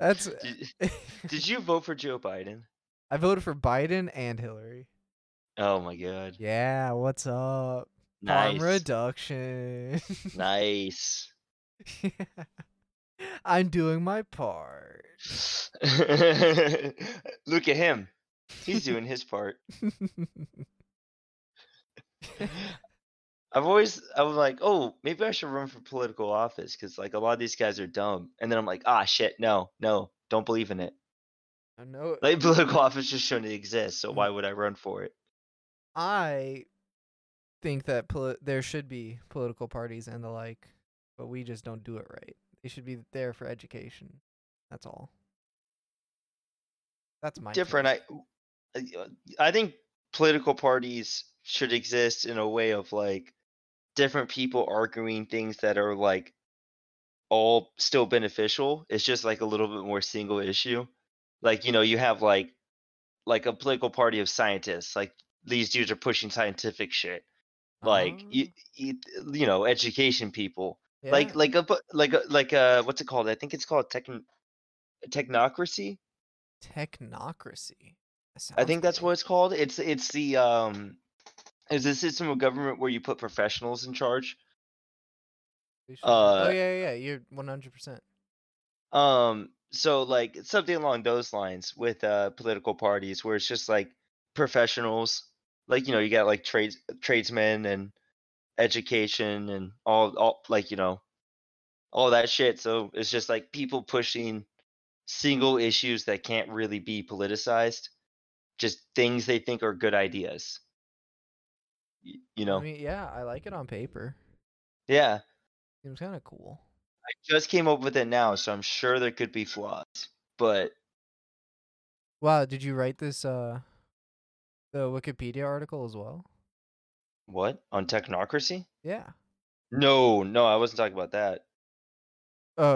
That's. Did, did you vote for Joe Biden? I voted for Biden and Hillary. Oh my god. Yeah, what's up? Nice. Harm reduction. Nice. I'm doing my part. Look at him. He's doing his part. I've always I was like, oh, maybe I should run for political office because like a lot of these guys are dumb. And then I'm like, ah, shit, no, no, don't believe in it. I know. Like political office just shouldn't exist. Mm. So why would I run for it? I think that poli- there should be political parties and the like, but we just don't do it right. They should be there for education. That's all. That's my. Different. I I think political parties should exist in a way of like different people arguing things that are like all still beneficial. It's just like a little bit more single issue. Like, you know, you have like like a political party of scientists. Like these dudes are pushing scientific shit. Like you, Ah, you, you know, education people. Like yeah. like a like a like a what's it called? I think it's called techn technocracy. technocracy. I think that's what it's called. It's it's the um is the system of government where you put professionals in charge. Oh Uh yeah, yeah, yeah, you're one hundred percent. um so like something along those lines with uh political parties where it's just like professionals like you know you got like trades tradesmen and education and all all like you know all that shit so it's just like people pushing single issues that can't really be politicized just things they think are good ideas you know. I mean, yeah, I like it on paper. yeah. Seems kind of cool. I just came up with it now, so I'm sure there could be flaws. But Wow, did you write this uh the Wikipedia article as well? what? On technocracy? Yeah. No, no, I wasn't talking about that.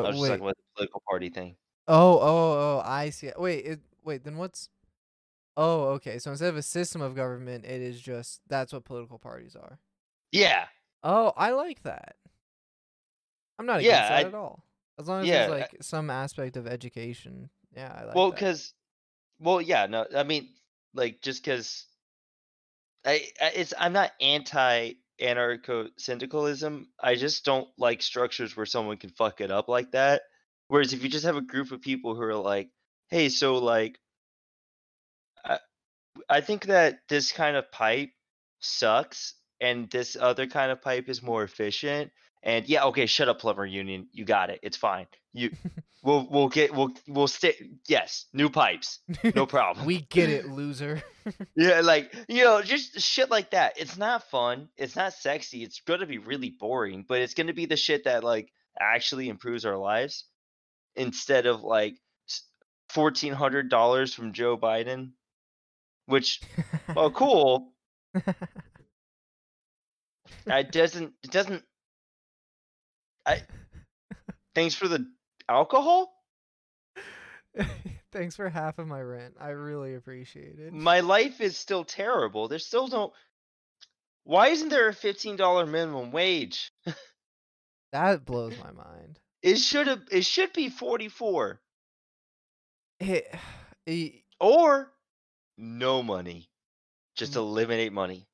I Uh was just talking about the political party thing. Oh, oh, oh, I see. Wait, it, wait, then what's Oh, okay. So instead of a system of government, it is just that's what political parties are. Yeah. Oh, I like that. I'm not Yeah, against that I- at all. As long as yeah, there's I- like some aspect of education. Yeah, I like well, because, well, yeah, no, I mean, like, just because, I, I, it's, I'm not anti anarcho syndicalism. I just don't like structures where someone can fuck it up like that. Whereas if you just have a group of people who are like, hey, so like, I, I think that this kind of pipe sucks, and this other kind of pipe is more efficient. And yeah, okay, shut up, plumber union. You got it. It's fine. You, we'll, we'll get, we'll, we'll stay. Yes, new pipes, no problem. we get it, loser. Yeah, like you know, just shit like that. It's not fun. It's not sexy. It's gonna be really boring, but it's gonna be the shit that like actually improves our lives instead of like fourteen hundred dollars from Joe Biden, which well, cool. It doesn't. It doesn't. I. Thanks for the alcohol. Thanks for half of my rent. I really appreciate it. My life is still terrible. There's still no. Why isn't there a fifteen dollar minimum wage? That blows my mind. It should have. It should be forty four It, it, or no money. Just Mm. eliminate money.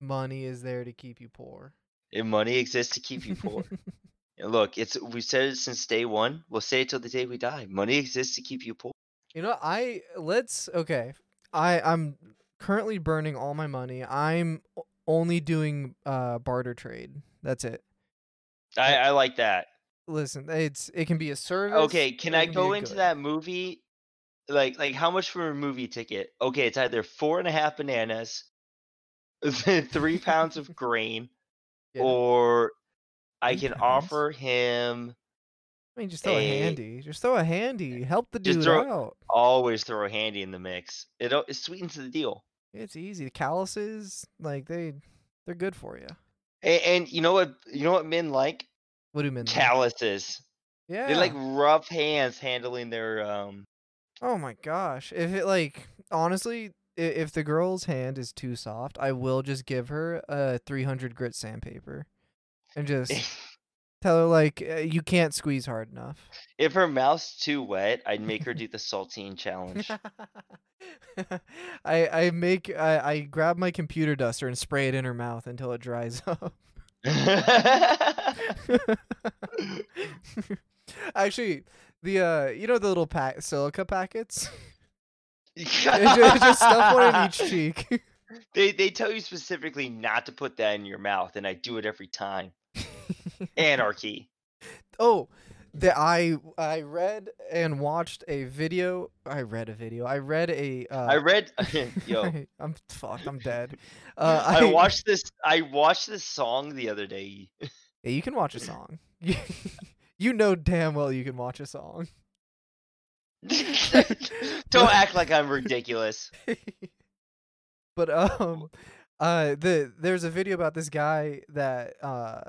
money is there to keep you poor. If money exists to keep you poor. Look, it's we said it since day one. We'll say it till the day we die. Money exists to keep you poor. You know, I let's okay. I I'm currently burning all my money. I'm only doing uh barter trade. That's it. I, I like that. Listen, it's it can be a service. Okay, can I a go into good. that movie? Like, like how much for a movie ticket? Okay, it's either four and a half bananas, three pounds of grain, Yeah. or I can pounds? offer him I mean, just throw a a- handy. Just throw a handy. Help the dude throw- out. always throw a handy in the mix. It it sweetens the deal. It's easy. The calluses, like they, they're good for you. And, and you know what? You know what men like? What do men? like? Calluses. Yeah. They like rough hands handling their um. Oh my gosh. If it like honestly, if the girl's hand is too soft, I will just give her a 300 grit sandpaper and just tell her like uh, you can't squeeze hard enough. if her mouth's too wet, I'd make her do the saltine challenge. I I make I, I grab my computer duster and spray it in her mouth until it dries up. Actually, the uh you know the little pack silica packets? just, just stuff one in each cheek. They they tell you specifically not to put that in your mouth, and I do it every time. Anarchy. Oh, that I I read and watched a video. I read a video. I read a. Uh, I read. yo, I'm fucked. I'm dead. Uh, I watched this. I watched this song the other day. Yeah, you can watch a song. You know damn well you can watch a song. Don't act like I'm ridiculous. but um, uh, the there's a video about this guy that uh,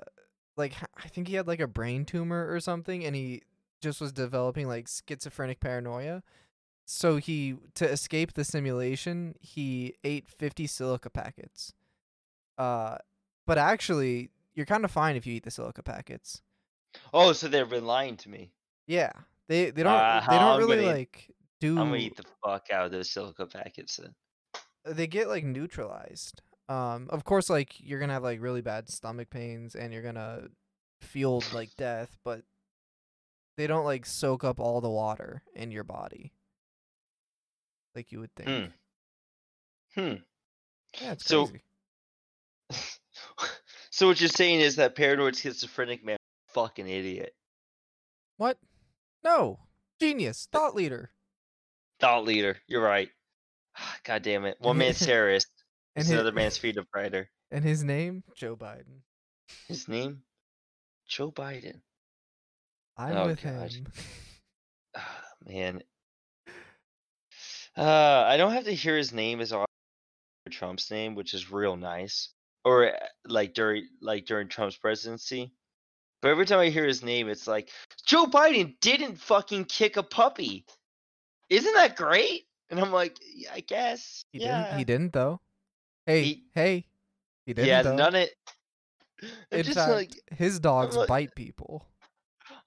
like I think he had like a brain tumor or something, and he just was developing like schizophrenic paranoia. So he to escape the simulation, he ate 50 silica packets. Uh, but actually, you're kind of fine if you eat the silica packets. Oh, so they've been lying to me. Yeah, they they don't Uh, they don't I'm really gonna like do. I'm gonna eat the fuck out of those silica packets. Then. they get like neutralized. Um, of course, like you're gonna have like really bad stomach pains and you're gonna feel like death, but they don't like soak up all the water in your body, like you would think. Hmm. Yeah, it's So- crazy. so what you're saying is that paranoid schizophrenic man, fucking idiot, What? No, genius, thought leader. thought leader. You're right. God damn it, one man's terrorist. And It's hi- another man's freedom fighter. And his name, Joe Biden. His name, Joe Biden. I'm Oh, with gosh. him. Ah, man. Uh, I don't have to hear his name as often as Trump's name, which is real nice. Or uh, like during like during Trump's presidency. But every time I hear his name, it's like Joe Biden didn't fucking kick a puppy. Isn't that great? And I'm like, yeah, I guess. He yeah. didn't. He didn't though. Hey, He- hey. He didn't He has though. done it. In just fact, like, his dogs like- bite people.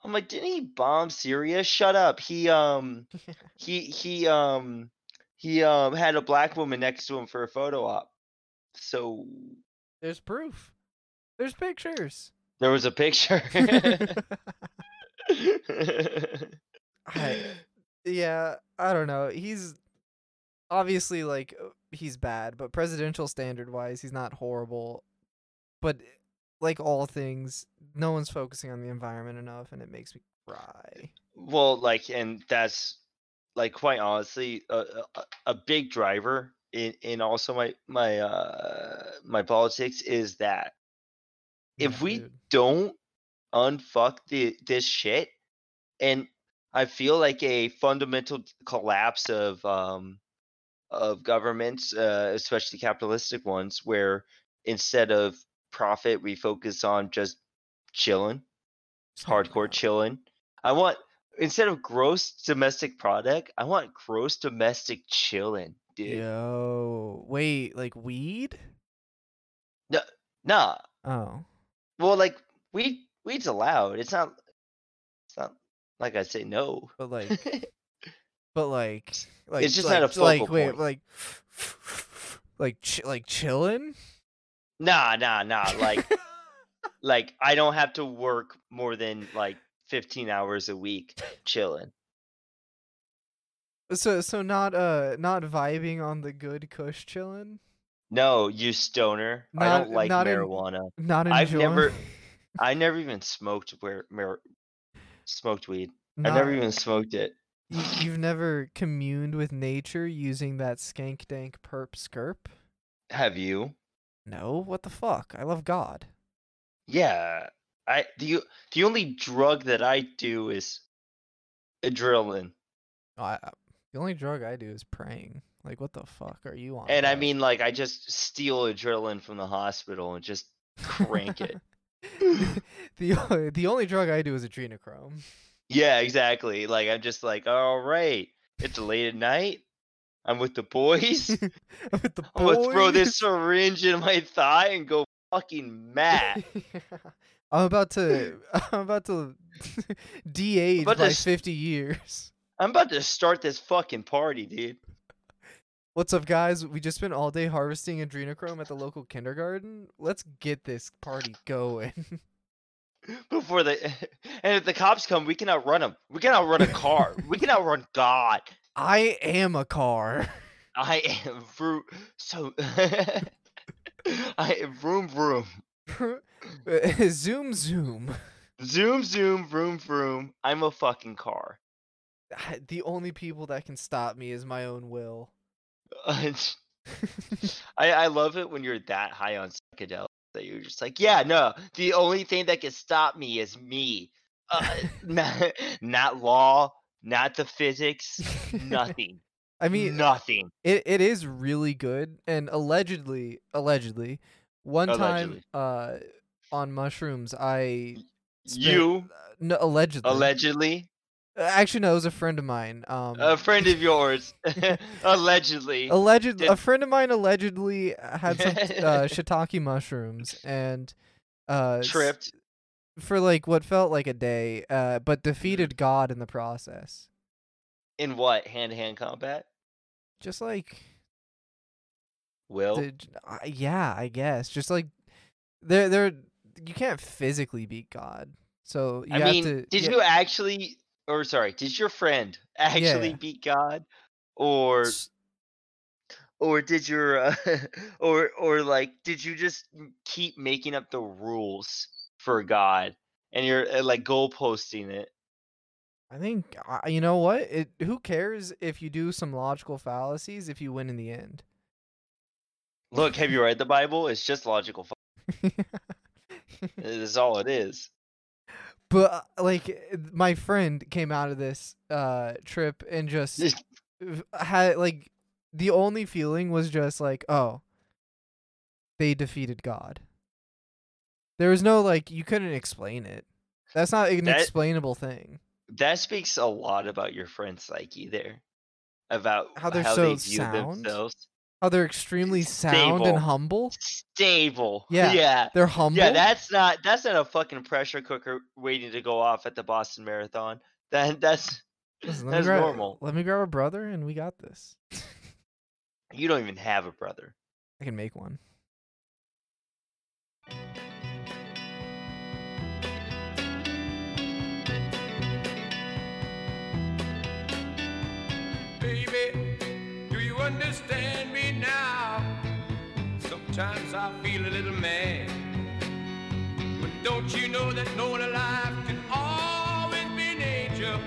I'm like, didn't he bomb Syria? Shut up. He um he he um he um had a black woman next to him for a photo op. So There's proof. There's pictures. There was a picture. I, yeah, I don't know. He's obviously like uh, he's bad, but presidential standard wise, he's not horrible. But like all things, no one's focusing on the environment enough, and it makes me cry. well, like, and that's like quite honestly a, a, a big driver in in also my my uh my politics is that if Yeah, we dude. don't unfuck the this shit and i feel like a fundamental collapse of um of governments uh, especially capitalistic ones where instead of profit we focus on just chilling hardcore chilling i want instead of gross domestic product i want gross domestic chilling dude Yo, wait, like weed? No, nah Oh, well like weed weed's allowed it's not it's not like i say no but like, but like, like It's just like, not a like focal wait, point. like, like, ch- like chilling. Nah, nah, nah. Like, like I don't have to work more than like 15 hours a week chilling. So so not uh not vibing on the good kush chillin'? No, you stoner. I don't like not in- marijuana. Not I've enjoying never- I never even smoked where mar- smoked weed. I never even smoked it. you, you've never communed with nature using that skank dank perp skirp? Have you? No, what the fuck? I love God. Yeah. I the the only drug that I do is adrenaline. I, I- the only drug I do is praying. Like what the fuck are you on? And I mean like I just steal adrenaline from the hospital and just crank it. the o- the only drug I do is adrenochrome. Yeah, exactly. Like I'm just like, all right, it's late at night. I'm with the boys. with the I'm gonna throw this syringe in my thigh and go fucking mad. I'm about to I'm about to de-age about to by s- 50 years. I'm about to start this fucking party, dude. What's up, guys? We just spent all day harvesting adrenochrome at the local kindergarten. Let's get this party going. Before they, and if the cops come, we can outrun them. We can outrun a car. we can outrun God. I am a car. I am vroom. So I am vroom vroom. zoom, zoom. Zoom zoom vroom vroom. I'm a fucking car. The only people that can stop me is my own will. I I love it when you're that high on psychedelics that you're just like, yeah, no, the only thing that can stop me is me. Uh, not, not law, not the physics, nothing, I mean, nothing. it, it is really good and allegedly allegedly one Allegedly. time uh on mushrooms i spent- You uh, no allegedly allegedly, actually no it was a friend of mine um a friend of yours, allegedly. alleged did- a friend of mine allegedly had some uh shiitake mushrooms and uh tripped. for like what felt like a day uh but defeated god in the process. In what? Hand to hand combat? just like Will? The, uh, yeah i guess. Just like they're they're you can't physically beat god. So you I have mean, to did yeah, you actually, or sorry, did your friend actually yeah. beat God, or or did your uh, or or like did you just keep making up the rules for god and you're uh, like goalposting it i think uh, you know what it who cares if you do some logical fallacies if you win in the end Look, have you read the Bible? It's just logical. fu- It's all it is. But uh, like my friend came out of this uh trip and just had like the only feeling was just like oh they defeated god there was no like you couldn't explain it that's not an That- explainable thing That speaks a lot about your friend's psyche there. About How they're how so they view sound? themselves. How they're extremely sound Stable. and humble Stable. Yeah. Yeah. they're humble Yeah, that's not that's not a fucking pressure cooker waiting to go off at the Boston Marathon. That that's Listen, that's grab, normal. let me grab a brother and we got this You don't even have a brother. i can make one Baby, do you understand me now? Sometimes I feel a little mad. But don't you know that no one alive can always be an angel?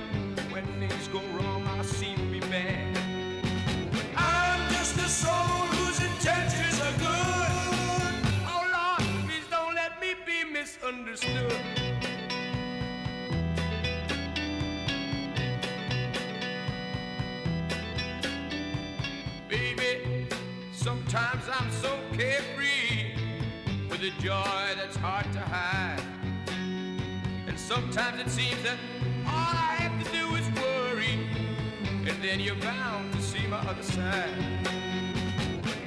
When things go wrong, I seem to be bad. I'm just a soul whose intentions are good. Oh Lord, please don't let me be misunderstood. Baby, sometimes I'm so carefree with a joy that's hard to hide. And sometimes it seems that all I have to do is worry, and then you're bound to see my other side.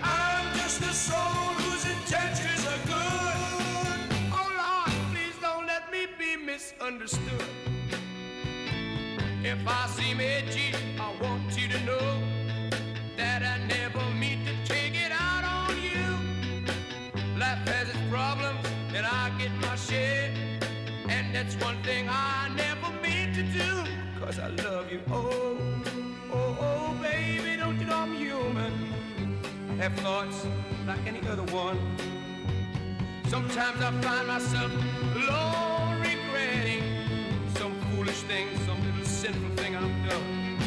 I'm just a soul whose intentions are good. Oh Lord, please don't let me be misunderstood. If I seem edgy, I want you to know one thing I never mean to do, cause I love you. Oh, oh, oh, baby, don't you know I'm human? Have thoughts like any other one. Sometimes I find myself alone regretting some foolish thing, some little sinful thing I've done.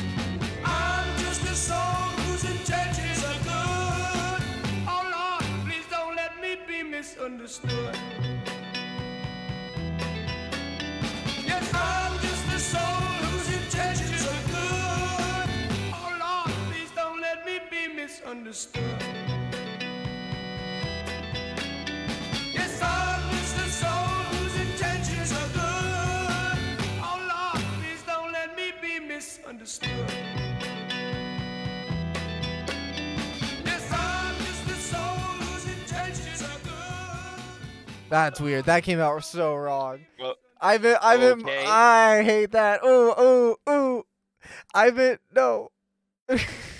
I'm just a soul whose intentions are good. Oh Lord, please don't let me be misunderstood. That's weird. That came out so wrong. Well, I've been, I've been, Okay. I hate that. Ooh, ooh, ooh. I've been, no.